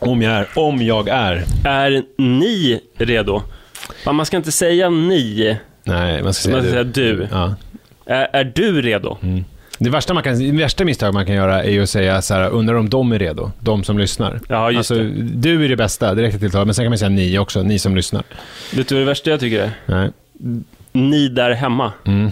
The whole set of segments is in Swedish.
Om jag är, om jag är. Är ni redo? Man ska inte säga ni, Nej, man ska säga man ska säga du. du. Ja. Är, är du redo? Det värsta, man kan, det värsta misstag man kan göra är ju att säga så här, undrar om de är redo, de som lyssnar. Ja, just alltså, det. du är det bästa, direkt tilltal, men sen kan man säga ni också, ni som lyssnar. Vet du vad det värsta jag tycker är? Nej. Ni där hemma. Mm.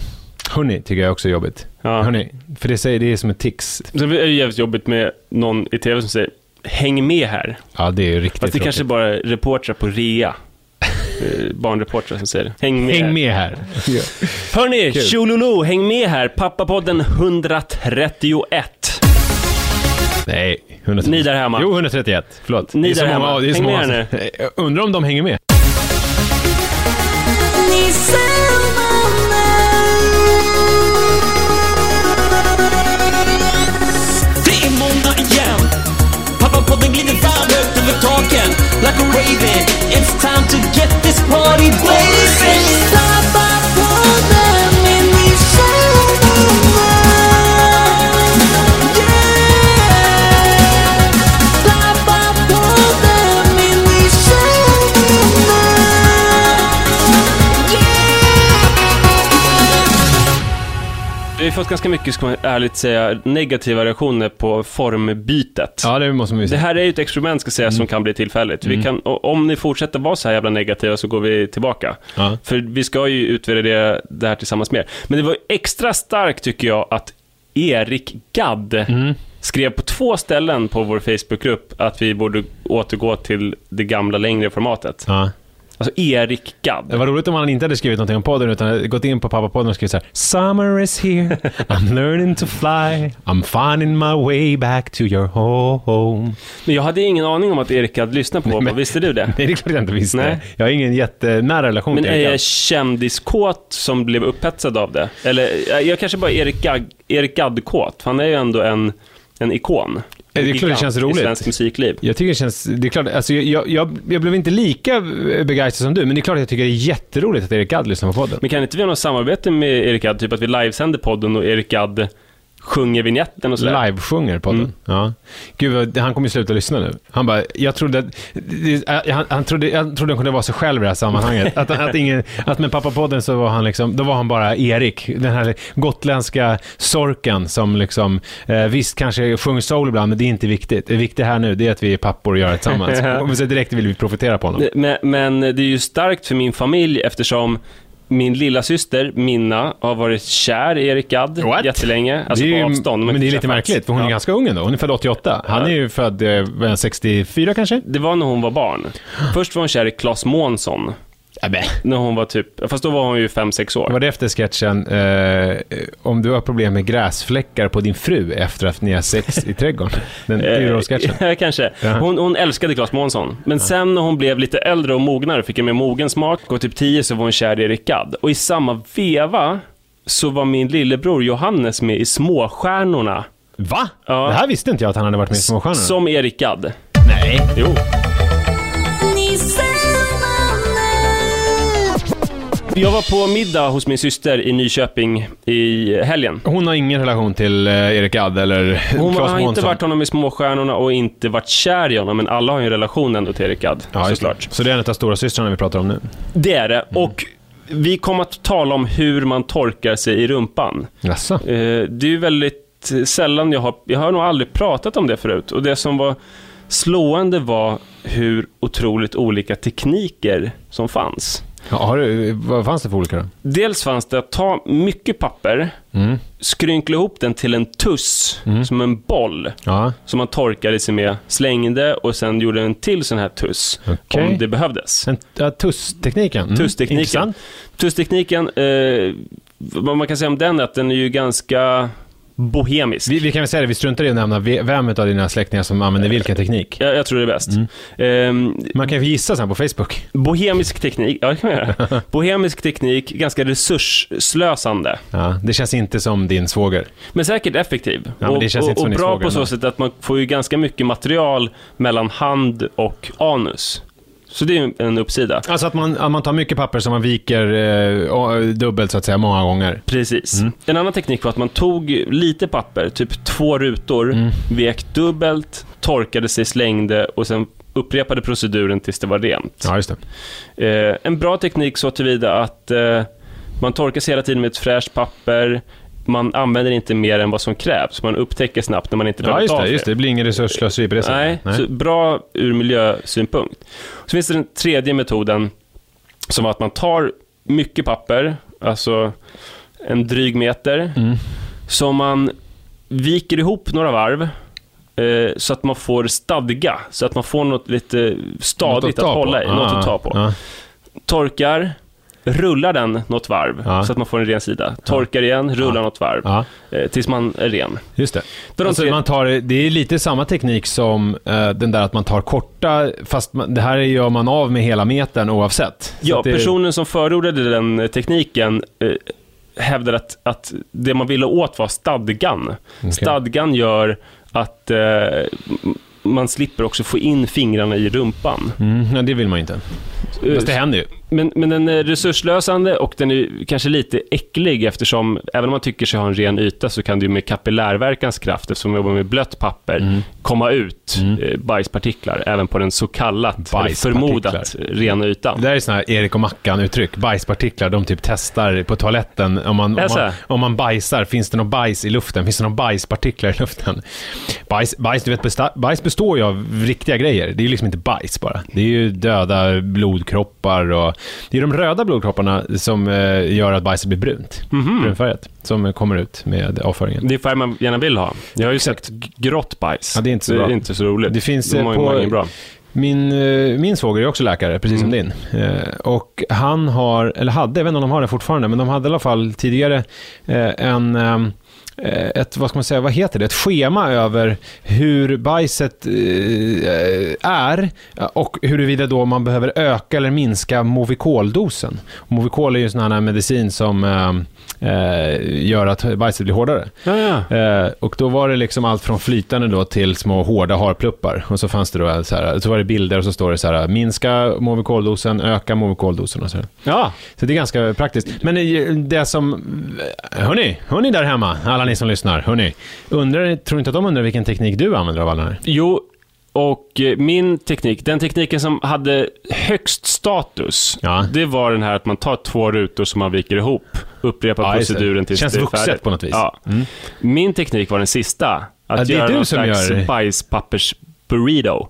Hörni, tycker jag också är jobbigt. Ja. Hörni, för det, säger, det är som ett tics. Sen är det jävligt jobbigt med någon i tv som säger Häng med här. Ja, det är ju riktigt Fast det kanske bara reportrar på rea. Eh, Barnreportrar som säger. Häng med. Häng med här. Hörni, Kul. tjololo, häng med här. Pappapodden 131. Nej, 131. Ni där hemma. Jo, 131. Förlåt. Ni Det är så där många- hemma. Det är så Häng många Undrar om de hänger med. Taken Like a raven. It's time to get this party blazing fått ganska mycket, ska man ärligt säga, negativa reaktioner på formbytet. Ja, det måste man ju Det säga. här är ju ett experiment ska sägas som kan bli tillfälligt. Vi kan, om ni fortsätter vara så här jävla negativa så går vi tillbaka. Ja. För vi ska ju utvärdera det här tillsammans med er. Men det var extra starkt tycker jag att Erik Gadd Mm. skrev på två ställen på vår Facebookgrupp att vi borde återgå till det gamla längre formatet. Ja. Alltså Erik Gadd. Det var roligt om han inte hade skrivit någonting om podden utan gått in på pappapodden och skrivit så här Summer is here, I'm learning to fly, I'm finding my way back to your home. Men jag hade ingen aning om att Erik Gadd lyssnade på men- Visste du det? Nej, det är klart jag inte visste. Nej. Jag har ingen jättenära relation Men till är Erik jag Gadd. kändiskåt som blev upphetsad av det? Eller jag jag kanske bara är Erik Gadd-kåt, för han är ju ändå en, en ikon. Det är klart det känns I roligt. svensk musikliv. Jag tycker det känns, det är klart, alltså jag, jag, jag blev inte lika begeistrad som du, men det är klart att jag tycker det är jätteroligt att Erik Gadd lyssnar på podden. Men kan inte vi ha något samarbete med Erik Gadd? Typ att vi livesänder podden och Erik Gadd sjunger vignetten och sådär. Live-sjunger podden. Mm. Ja. Gud, han kommer ju sluta lyssna nu. Han bara, jag trodde att, han, han trodde, jag trodde han kunde vara sig själv i det här sammanhanget. Att, att, ingen, att med pappa-podden så var han liksom, då var han bara Erik, den här gotländska sorken som liksom, eh, visst kanske sjunger soul ibland, men det är inte viktigt. Det viktiga här nu, det är att vi är pappor och gör det tillsammans. och så direkt vill vi profitera på honom. Men, men det är ju starkt för min familj eftersom min lilla syster Minna har varit kär i Erik Gadd What? jättelänge. Alltså det är, ju- på avstånd. men det är lite märkligt, för hon är Ja. ganska ung ändå. Hon är född 88. Han är ju född eh, 64 kanske? Det var när hon var barn. Först var hon kär i Claes Månsson. När hon var typ, fast då var hon ju 5-6 år. Var det efter sketchen eh, om du har problem med gräsfläckar på din fru efter att ni har sex i trädgården? Den. Eh, kanske. Ja. Hon, hon älskade Claes Månsson. Men sen när hon blev lite äldre och mognare, fick en mer mogen smak, och typ 10 så var hon kär i Erik Gadd. Och i samma veva så var min lillebror Johannes med i Småstjärnorna. Va? Ja. Det här visste inte jag att han hade varit med i Småstjärnorna. Som Erik Gadd. Nej. Jo. Jag var på middag hos min syster i Nyköping i helgen. Hon har ingen relation till eh, Erik Gadd eller Hon Claes har inte Månsson? varit honom i Småstjärnorna och inte varit kär i honom, men alla har ju en relation ändå till Erik Gadd, Ja, just såklart. Så det är en av stora systrarna vi pratar om nu? Det är det. Mm. Och vi kommer att tala om hur man torkar sig i rumpan. Jaså? Eh, Det är ju väldigt sällan jag har... Jag har nog aldrig pratat om det förut. Och det som var slående var hur otroligt olika tekniker som fanns. Ja, vad fanns det för olika då? Dels fanns det att ta mycket papper, Mm. skrynkla ihop den till en tuss, som en boll, Ja, som man torkade sig med, slängde och sen gjorde en till sån här tuss, Okej. om det behövdes. en, ja tusstekniken. Mm. Tusstekniken. Tusstekniken, eh, vad man kan säga om den är att den är ju ganska bohemisk. Vi, vi kan väl säga det, vi struntar i att nämna ve- vem av dina släktingar som använder vilken teknik. Jag, jag tror det är bäst. Mm. Ehm, Man kan ju gissa sen på Facebook. bohemisk teknik, ja det kan man göra. Bohemisk teknik, ganska resursslösande. Ja, det känns inte som din svåger. Men säkert effektiv. Ja, och och, och bra på så sätt att man får ju ganska mycket material mellan hand och anus. Så det är en uppsida. Alltså att man, att man tar mycket papper som man viker eh, och- dubbelt så att säga, många gånger. Precis. Mm. En annan teknik var att man tog lite papper, typ två rutor, Mm. vek dubbelt, torkade sig, slängde och sen upprepade proceduren tills det var rent. Ja, just det. Eh, en bra teknik så tillvida att eh, man torkar sig hela tiden med ett fräscht papper, man använder inte mer än vad som krävs. Man upptäcker snabbt när man inte Ja, dragit just av det, just det. Det blir ingen resursslöseri på det sättet. Nej, så bra ur miljösynpunkt. Så finns det den tredje metoden som att man tar mycket papper, alltså en dryg meter, Mm. som man viker ihop några varv eh, så att man får stadga, så att man får något lite stadigt Något att, ta hålla på. i, något Ja, att ta på. Ja. Torkar, rullar den något varv Ja. så att man får en ren sida. Torkar igen, rullar något varv ja, eh, tills man är ren. just det. De Alltså, tre- man tar, det är lite samma teknik som eh, den där att man tar korta, fast man, det här gör man av med hela metern oavsett. Så Ja, det, personen som förordade den tekniken eh, hävdade att, att det man ville åt var stadgan. Stadgan gör att eh, man slipper också få in fingrarna i rumpan. Mm, nej, det vill man inte. Eh, Fast det händer ju. Men, men den är resurslösande och den är kanske lite äcklig eftersom, även om man tycker sig ha en ren yta, så kan ju med kapillärverkans kraft, eftersom man jobbar med blött papper, Mm. komma ut eh, bajspartiklar även på den så kallat, förmodat rena ytan. Det där är sådana här Erik och Mackan-uttryck. Bajspartiklar, de typ testar på toaletten. Om man, om, man, om man bajsar, finns det någon bajs i luften? Finns det någon bajspartiklar i luften? Bajs, bajs, du vet, besta, bajs består ju av riktiga grejer. Det är ju liksom inte bajs bara. Det är ju döda blodkroppar och... Det är de röda blodkropparna som eh, gör att bajset blir brunt. Mhm. Brunfärgat. Som kommer ut med avföringen. Det är färg man gärna vill ha. Jag har ju sett g- grått bajs. Ja, det är inte så det är inte så roligt. Det finns, De eh, på- bra. Min, eh, min svåger är också läkare, precis som din. Eh, Och han har, eller hade, jag vet inte om de har det fortfarande, men de hade i alla fall tidigare eh, en eh, Eh, ett, vad ska man säga, vad heter det? Ett schema över hur bajset eh, är och huruvida då man behöver öka eller minska Movicol-dosen. Movicol är ju en sån här medicin som, eh, gör att bajset blir hårdare. Ja, ja. Eh, och då var det liksom allt från flytande då till små hårda harpluppar. Och så fanns det då så här, så var det bilder och så står det så här, minska Movicol-dosen, öka Movicol-dosen och så. här. ja. Så det är ganska praktiskt. Men eh, det som... Hörni, hörni där hemma, alla ni som lyssnar, hörni. Undrar, tror inte att de undrar vilken teknik du använder av alla här? Jo, och eh, min teknik, den tekniken som hade högst status, Ja. det var den här att man tar två rutor som man viker ihop, upprepar Ja, proceduren tills Känns det är vuxet färdigt. på något vis. Ja. Mm. Min teknik var den sista. Att Ja, det är göra du någon slags gör- bajspappers burrito. Eh,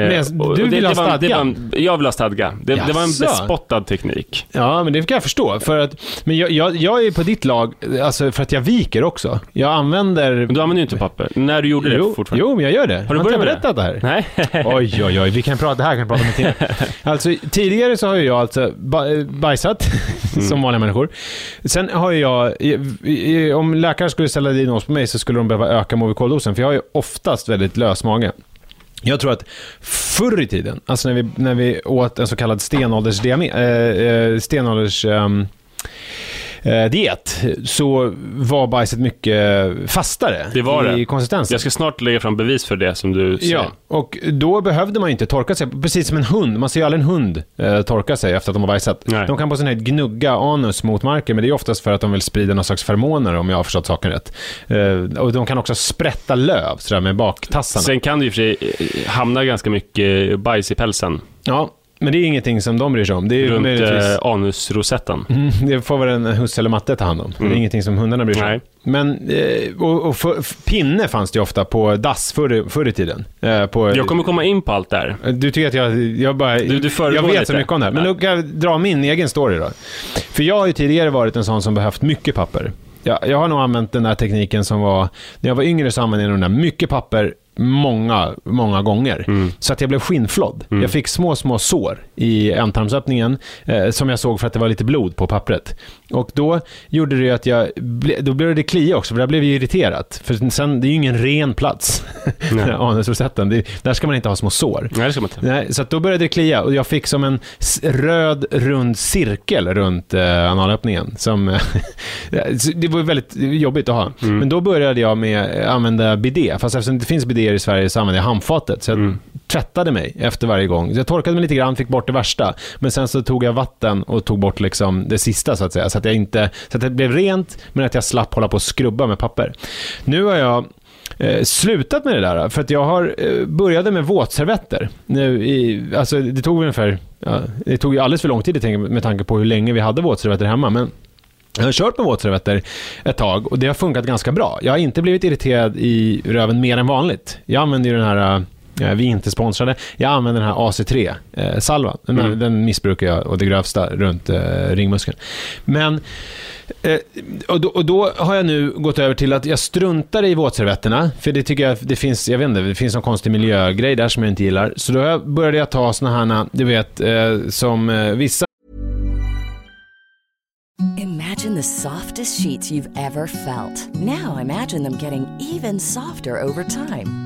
Men och- du vill ha det var, det stadga? var en, Jag vill ha stadga. Det, det var en bespottad teknik. Ja, men det kan jag förstå. För att, men jag, jag, jag är på ditt lag, alltså för att jag viker också. Jag använder... Men du använder ju inte papper. När du gjorde det Jo, fortfarande. jo, men jag gör det. Har du börjat med berättat det här? Nej. Oj, oj, oj. Vi kan prata, det här kan vi prata om en timme. Alltså, tidigare så har jag alltså ba- bajsat, som vanliga människor. Sen har jag, om läkare skulle ställa diagnos på mig så skulle de behöva öka Movicol-dosen, för jag har ju oftast väldigt lös mage. Jag tror att förr i tiden, alltså när vi, när vi åt en så kallad stenåldersdiame, äh, stenålders... ehm, eh, diet så var bajset mycket fastare Det var i det. konsistensen. Jag ska snart lägga fram bevis för det som du säger. Ja, och då behövde man ju inte torka sig, precis som en hund. Man ser ju aldrig en hund eh, torka sig efter att de har bajsat. Nej. De kan på sin höjd gnugga anus mot marken, men det är oftast för att de vill sprida någon slags feromoner, om jag har förstått saken rätt. Eh, och de kan också sprätta löv sådär med baktassarna. Sen kan det och för sig eh, hamna ganska mycket bajs i pälsen. Ja, men det är ingenting som de bryr sig om. Det är runt möjligtvis... eh, anusrosetten. Mm, Det får väl en husse eller matte ta hand om. Det är Mm. ingenting som hundarna bryr sig om. Nej. Men, eh, och, och för, pinne fanns det ju ofta på dass förr, förr i tiden. Eh, på, Jag kommer komma in på allt där. Du tycker att jag, jag bara... Du- du jag vet lite. så mycket om det här. Men då kan jag dra min egen story då. För jag har ju tidigare varit en sån som behövt mycket papper. Jag, jag har nog använt den där tekniken som var... När jag var yngre så använde jag den där mycket papper många, många gånger. Mm. Så att jag blev skinnflådd. Jag fick små, små sår i ändtarmsöppningen eh, som jag såg för att det var lite blod på pappret. Och då gjorde det ju att jag... Då blev det klia också, för där blev jag irriterat. För sen, det är ju ingen ren plats, anusrosetten. Det- Där ska man inte ha små sår. Nej, det ska man inte. Nej, så då började det klia och jag fick som en röd rund cirkel runt eh, analöppningen. Som, eh, det var ju väldigt jobbigt att ha. Mm. Men då började jag med att använda bidé. Fast eftersom det inte finns bidéer i Sverige så använde jag handfatet. Så jag Mm tvättade mig efter varje gång. Så jag torkade mig lite grann, fick bort det värsta. Men sen så tog jag vatten och tog bort liksom det sista så att säga. Så att, jag inte, så att det blev rent, men att jag slapp hålla på och skrubba med papper. Nu har jag eh, slutat med det där. För att jag har eh, började med våtservetter. Nu i, alltså det tog ungefär, ja, det tog ju alldeles för lång tid tänker, med tanke på hur länge vi hade våtservetter hemma. Men jag har kört med våtservetter ett tag och det har funkat ganska bra. Jag har inte blivit irriterad i röven mer än vanligt. Jag använder ju den här eh, vi är inte sponsrade. Jag använder den här AC3-salvan. Den, Mm. den missbrukar jag och det grövsta runt eh, ringmuskeln. Men Eh, och, då, och då har jag nu gått över till att jag struntar i våtservetterna, för det tycker jag det finns, jag vet inte, det finns någon konstig miljögrej där som jag inte gillar. Så då började jag ta såna här, du vet, eh, som eh, vissa Imagine the softest sheets you've ever felt. Now imagine them getting even softer over time.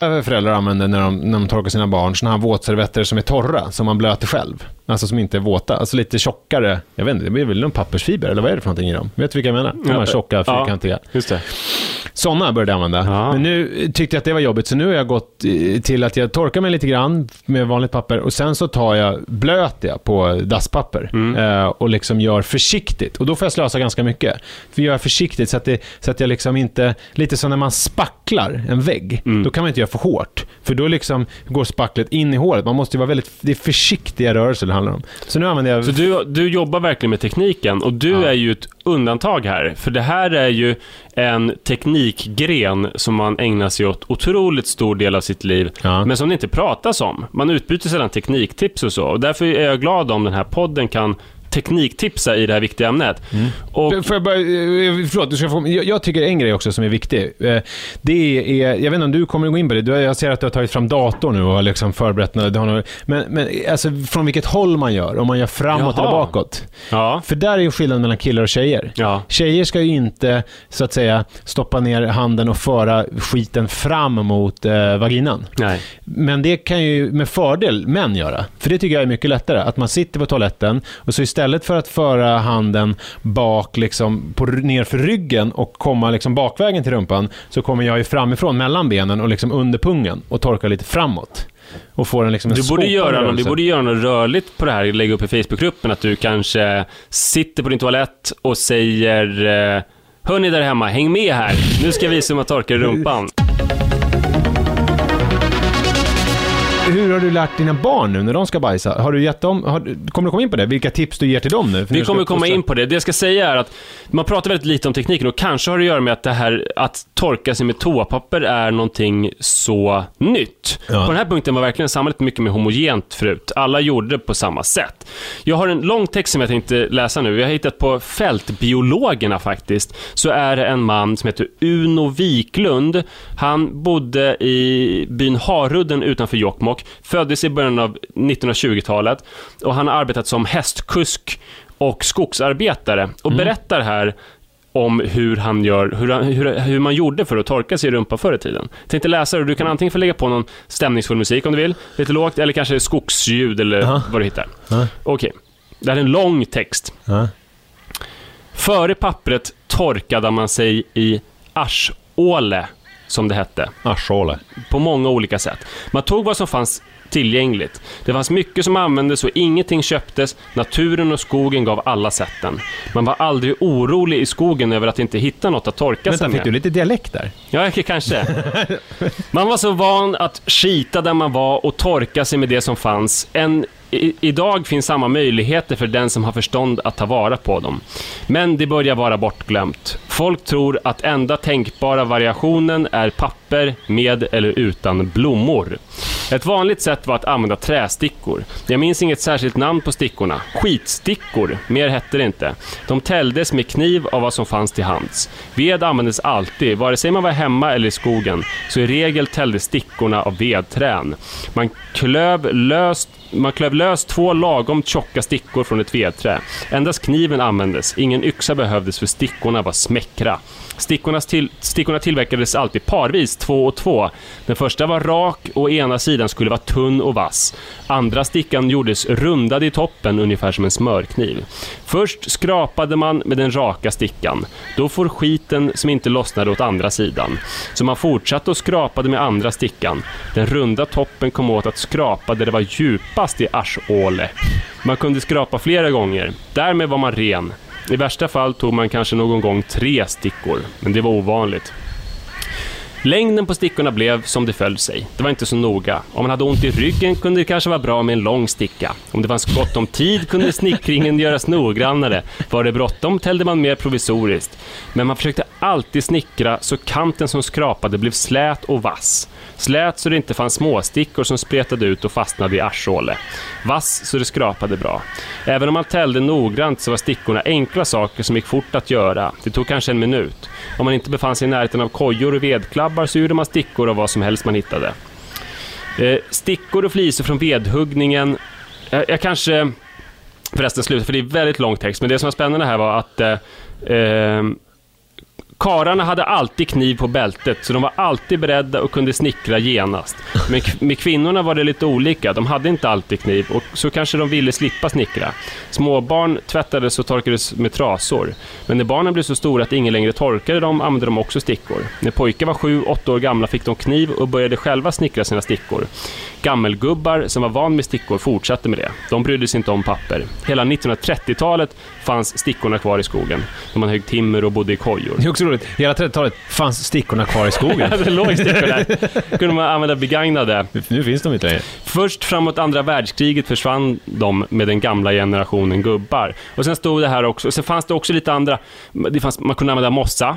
Föräldrar använder när de, när de torkar sina barn, sådana här våtservetter som är torra, som man blöter själv. Alltså som inte är våta, alltså lite tjockare. Jag vet inte, det blir väl någon pappersfiber, eller vad är det för någonting i dem? Vet du vilka jag menar? De här Ja, tjocka, ja. fyrkantiga. Just det. Sådana började jag använda. Ja. Men nu tyckte jag att det var jobbigt, så nu har jag gått eh, till att jag torkar mig lite grann med vanligt papper och sen så tar jag, blöter jag på dasspapper eh, och liksom gör försiktigt. Och då får jag slösa ganska mycket. För jag gör försiktigt så att, det, så att jag liksom inte, lite som när man spacklar en vägg, då kan man inte göra för hårt. För då liksom går spacklet in i hålet. Man måste ju vara väldigt, det är försiktiga rörelser det handlar om. Så nu använder jag... Så du, du jobbar verkligen med tekniken och du är ju ett undantag här. För det här är ju en teknikgren som man ägnar sig åt otroligt stor del av sitt liv, Ja. men som det inte pratas om. Man utbyter sällan tekniktips och så. Och därför är jag glad om den här podden kan tekniktipsa i det här viktiga ämnet. Och, Får jag bara, eh, förlåt, du ska få, jag, jag tycker en grej också som är viktig. Eh, Det är, jag vet inte om du kommer att gå in på det, du, jag ser att du har tagit fram datorn nu och har liksom förberett något, men, men alltså från vilket håll man gör, om man gör framåt Jaha. eller bakåt. ja, För där är ju skillnaden mellan killar och tjejer. ja. Tjejer ska ju inte, så att säga, stoppa ner handen och föra skiten fram mot eh, vaginan. Nej. Men det kan ju med fördel män göra. För det tycker jag är mycket lättare. Att man sitter på toaletten och så istället för att föra handen bak, liksom, på, ner för ryggen och komma liksom bakvägen till rumpan, så kommer jag ju framifrån mellan benen och liksom under pungen och torkar lite framåt. Och får en liksom en Du borde, göra rörelse. du borde göra något rörligt på det här, lägga upp i Facebookgruppen, att du kanske sitter på din toalett och säger eh, Hörni där hemma, häng med här. Nu ska visa hur man torkar rumpan. Har du lärt dina barn nu när de ska bajsa? Har du gett dem, har, kommer du komma in på det? Vilka tips du ger till dem nu? Vi kommer komma in på det. Det jag ska säga är att man pratar väldigt lite om tekniken och kanske har det att göra med att det här att torka sig med toapapper är någonting så nytt. Ja. På den här punkten var verkligen samhället mycket mer homogent förut. Alla gjorde det på samma sätt. Jag har en lång text som jag tänkte läsa nu. Jag har hittat på Fältbiologerna faktiskt. Så är det en man som heter Uno Wiklund. Han bodde i byn Harudden utanför Jokkmokk. Föddes i början av 1920-talet och han har arbetat som hästkusk och skogsarbetare och berättar här om hur han gör, hur, han- hur, hur man gjorde för att torka sig i rumpan förr i tiden. Jag tänkte läsa det du kan antingen få lägga på någon stämningsfull musik om du vill, lite lågt, eller kanske skogsljud eller Jaha. vad du hittar. Ja. Okej, det här är en lång text. Ja. Före pappret torkade man sig i arsåle, som det hette Arsåle. på många olika sätt. Man tog vad som fanns tillgängligt. Det fanns mycket som användes och ingenting köptes. Naturen och skogen gav alla sätten. Man var aldrig orolig i skogen över att inte hitta något att torka Vänta, sig fick med. du lite dialekt där? Ja, kanske. Man var så van att skita där man var och torka sig med det som fanns. En, i, idag finns samma möjligheter för den som har förstånd att ta vara på dem. Men det börjar vara bortglömt. Folk tror att enda tänkbara variationen är papper med eller utan blommor. Ett vanligt sätt var att använda trästickor. Jag minns inget särskilt namn på stickorna. Skitstickor, mer hette det inte. De täljdes med kniv av vad som fanns till hands. Ved användes alltid, vare sig man var hemma eller i skogen, så i regel täljdes stickorna av vedträn. Man klöv löst man klöv lös två lagom tjocka stickor från ett vedträ. Endast kniven användes, ingen yxa behövdes för stickorna var smäckra. Stickornas till, stickorna tillverkades alltid parvis, två och två. Den första var rak och ena sidan skulle vara tunn och vass. Andra stickan gjordes rundad i toppen, ungefär som en smörkniv. Först skrapade man med den raka stickan. Då får skiten som inte lossnade åt andra sidan. Så man fortsatte och skrapade med andra stickan. Den runda toppen kom åt att skrapa där det var djupast i arsåle. Man kunde skrapa flera gånger. Därmed var man ren. I värsta fall tog man kanske någon gång tre stickor, men det var ovanligt. Längden på stickorna blev som det föll sig. Det var inte så noga. Om man hade ont i ryggen kunde det kanske vara bra med en lång sticka. Om det fanns gott om tid kunde snickringen göras noggrannare. Var det bråttom täljde man mer provisoriskt. Men man försökte alltid snickra så kanten som skrapade blev slät och vass. Slät så det inte fanns småstickor som spretade ut och fastnade i arsåle. Vass så det skrapade bra. Även om man täljde noggrant så var stickorna enkla saker som gick fort att göra. Det tog kanske en minut. Om man inte befann sig i närheten av kojor och vedklabbar så gjorde man stickor av vad som helst man hittade. Eh, stickor och flisor från vedhuggningen. Jag, jag kanske förresten slutar, för det är väldigt lång text, men det som var spännande här var att eh, eh, Kararna hade alltid kniv på bältet, så de var alltid beredda och kunde snickra genast. Men med kvinnorna var det lite olika. De hade inte alltid kniv och så kanske de ville slippa snickra. Småbarn tvättades och torkades med trasor. Men när barnen blev så stora att ingen längre torkade dem använde de också stickor. När pojkar var sju, åtta år gamla fick de kniv och började själva snickra sina stickor. Gammelgubbar som var van med stickor fortsatte med det. De brydde sig inte om papper. Hela 1930-talet fanns stickorna kvar i skogen. När man högg timmer och bodde i kojor. Det är också roligt. Hela 30-talet fanns stickorna kvar i skogen. det låg stickor där. kunde man använda begagnade. nu finns de inte längre. Först framåt andra världskriget försvann de med den gamla generationen gubbar. Och sen stod det här också, sen fanns det också lite andra, det fanns, man kunde använda mossa,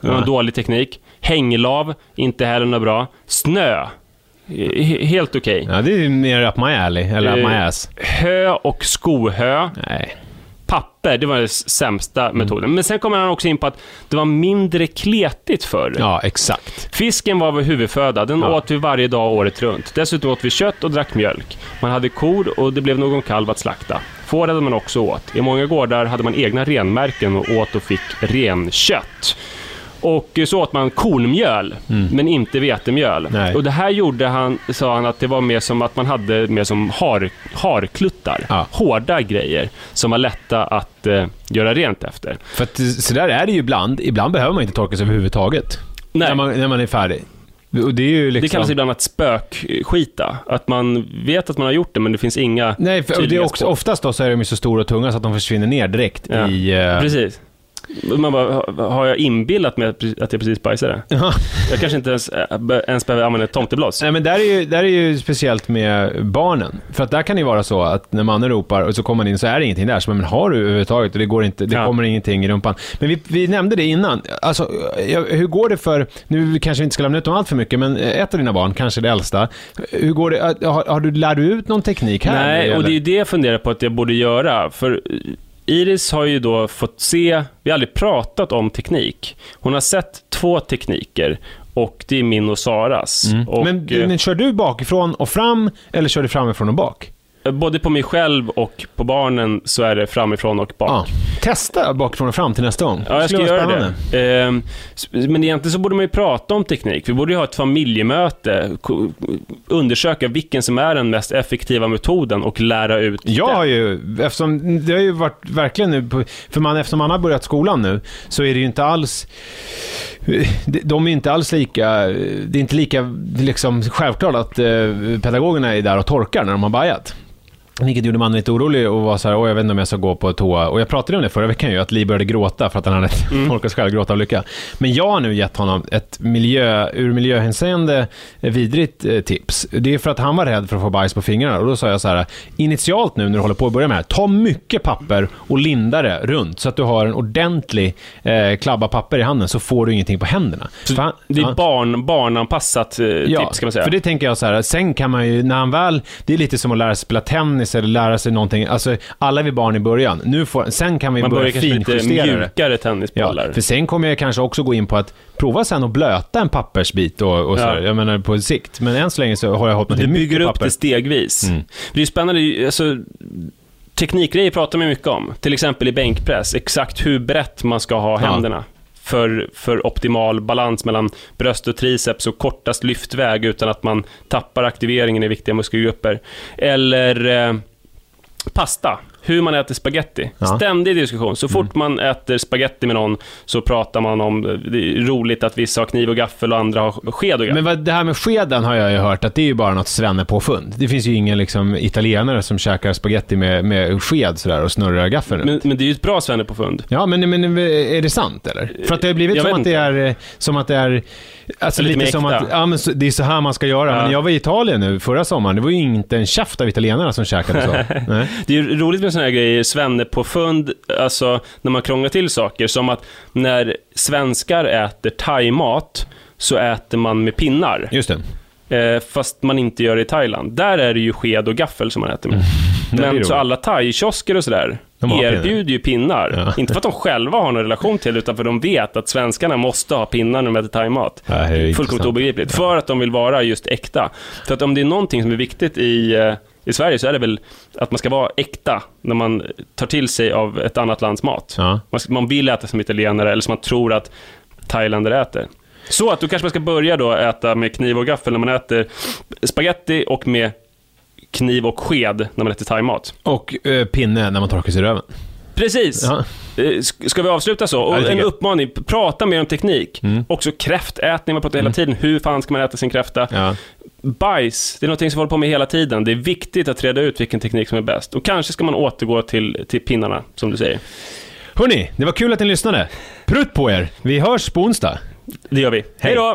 det var en dålig teknik. Hänglav, inte heller något bra. Snö, he- helt okej. Ja, det är mer up my alley, eller up my Eh, ass. Hö och skohö. Nej. Papper, det var den sämsta metoden. Men sen kommer han också in på att det var mindre kletigt förr. Ja, exakt. Fisken var vår huvudföda. Den Ja. åt vi varje dag året runt. Dessutom åt vi kött och drack mjölk. Man hade kor och det blev någon kalv att slakta. Får hade man också åt. I många gårdar hade man egna renmärken och åt och fick renkött. Och så åt man kornmjöl, men inte vetemjöl. Mm. Nej. Och det här gjorde han, sa han, att det var mer som att man hade mer som har, harkluttar. Ja. Hårda grejer som var lätta att eh, göra rent efter. För att så där är det ju ibland. Ibland behöver man inte torka sig överhuvudtaget. Nej. När, man, när man är färdig. Det är liksom... Det kallas ibland att spökskita. Att man vet att man har gjort det, men det finns inga Nej, för, och det är också, spår. oftast då så är de ju så stora och tunga så att de försvinner ner direkt Ja. i... eh, Precis. Man bara, har- jag inbillat mig att jag precis bajsade? Ja. Jag kanske inte ens, be- ens behöver använda ett tomtebloss. Nej men där är, ju, där är ju speciellt med barnen. För att där kan det ju vara så att när mannen ropar och så kommer man in så är det ingenting där. Så men har du överhuvudtaget och det går inte, det Ja. kommer ingenting i rumpan. Men vi, vi nämnde det innan. Alltså, hur går det för, nu kanske vi inte ska lämna ut dem allt för mycket, men ett av dina barn, kanske det äldsta. Hur går det, har, har du, lär du ut någon teknik här? Nej, och eller? det är ju det jag funderar på att jag borde göra. För Iris har ju då fått se, vi har aldrig pratat om teknik. Hon har sett två tekniker och det är min och Saras. Och, Mm. men, eh, kör du bakifrån och fram eller kör du framifrån och bak? Både på mig själv och på barnen så är det framifrån och bak. Ja. Testa bakifrån och fram till nästa gång. Ja, jag ska göra spännande. det. S- Men egentligen så borde man ju prata om teknik. Vi borde ju ha ett familjemöte, undersöka vilken som är den mest effektiva metoden och lära ut Jag det. har ju, eftersom det har ju varit verkligen nu, för man, eftersom man har börjat skolan nu, så är det ju inte alls, de- de är inte alls lika, det är inte lika liksom självklart att eh, pedagogerna är där och torkar när de har bajat. Vilket gjorde man lite orolig och var så här, "Åh, jag vet inte om jag ska gå på toa. Och jag pratade om det förra veckan ju, att Li började gråta för att han hade Mm. torkat själv, gråta av lycka. Men jag har nu gett honom ett miljö, ur miljöhänseende vidrigt eh, tips. Det är för att han var rädd för att få bajs på fingrarna. Och då sa jag så här, initialt nu när du håller på att börja med det här, ta mycket papper och linda det runt så att du har en ordentlig eh, klabba papper i handen så får du ingenting på händerna. Han- Det är ja. barn, barnanpassat eh, tips kan man säga. för det tänker jag så här, sen kan man ju, när han väl, det är lite som att lära sig spela tennis eller lära sig någonting, alltså alla vi barn i början, nu får, sen kan vi man börja finjustera det. mjukare Ja, tennisbollar. för sen kommer jag kanske också gå in på att prova sen att blöta en pappersbit och, och så, Ja. jag menar på sikt. Men än så länge så har jag hållit mig Du till bygger mycket upp papper. det stegvis. Mm. Det är spännande, alltså, teknikgrejer pratar man mycket om. Till exempel i bänkpress, exakt hur brett man ska ha Ja. händerna. För, för optimal balans mellan bröst och triceps och kortast lyftväg utan att man tappar aktiveringen i viktiga muskelgrupper. Eller eh, pasta, hur man äter spaghetti. Ja. Mm. Ständig diskussion. Så fort man äter spaghetti med någon så pratar man om, eh, det är roligt att vissa har kniv och gaffel och andra har sked och gaffel. Men vad, det här med skeden har jag ju hört att det är ju bara något svennepåfund. Det finns ju ingen liksom, italienare som käkar spaghetti med, med sked sådär och snurrar gaffeln. Men, men det är ju ett bra svennepåfund. Ja, men, men är det sant eller? För att det har blivit Jag som att det, är, eh, som att det är... Alltså Lite lite, som äkta. att ja, men det är så här man ska göra. Ja. Men jag var i Italien nu förra sommaren. Det var ju inte en käft av italienarna som käkade så. Det är ju roligt med sådana här grejer, svennepåfund, alltså när man krånglar till saker. Som att när svenskar äter thaimat så äter man med pinnar. Just det. Eh, fast man inte gör det i Thailand. Där är det ju sked och gaffel som man äter med. blir Men så alla thai-kiosker och sådär erbjuder ju pinnar. Ja. Inte för att de själva har någon relation till utan för att de vet att svenskarna måste ha pinnar när de äter thaimat. Ja, Fullkomligt obegripligt. För att de vill vara just äkta. För att om det är någonting som är viktigt i, eh, i Sverige så är det väl att man ska vara äkta när man tar till sig av ett annat lands mat. Ja. Man, man vill äta som italienare eller som man tror att thailändare äter. Så att du kanske ska börja då äta med kniv och gaffel när man äter spaghetti och med kniv och sked när man äter thaimat. Och eh, pinne när man torkar sig i röven. Precis. Ja. Eh, Ska vi avsluta så? Och en uppmaning, prata mer om teknik. Mm. Också kräftätning, man pratar hela tiden. Hur fan ska man äta sin kräfta? Ja. Bajs, det är någonting som vi håller på med hela tiden. Det är viktigt att reda ut vilken teknik som är bäst. Och kanske ska man återgå till, till pinnarna, som du säger. Hörni, det var kul att ni lyssnade. Prutt på er. Vi hörs på onsdag. Det gör vi. Hej då!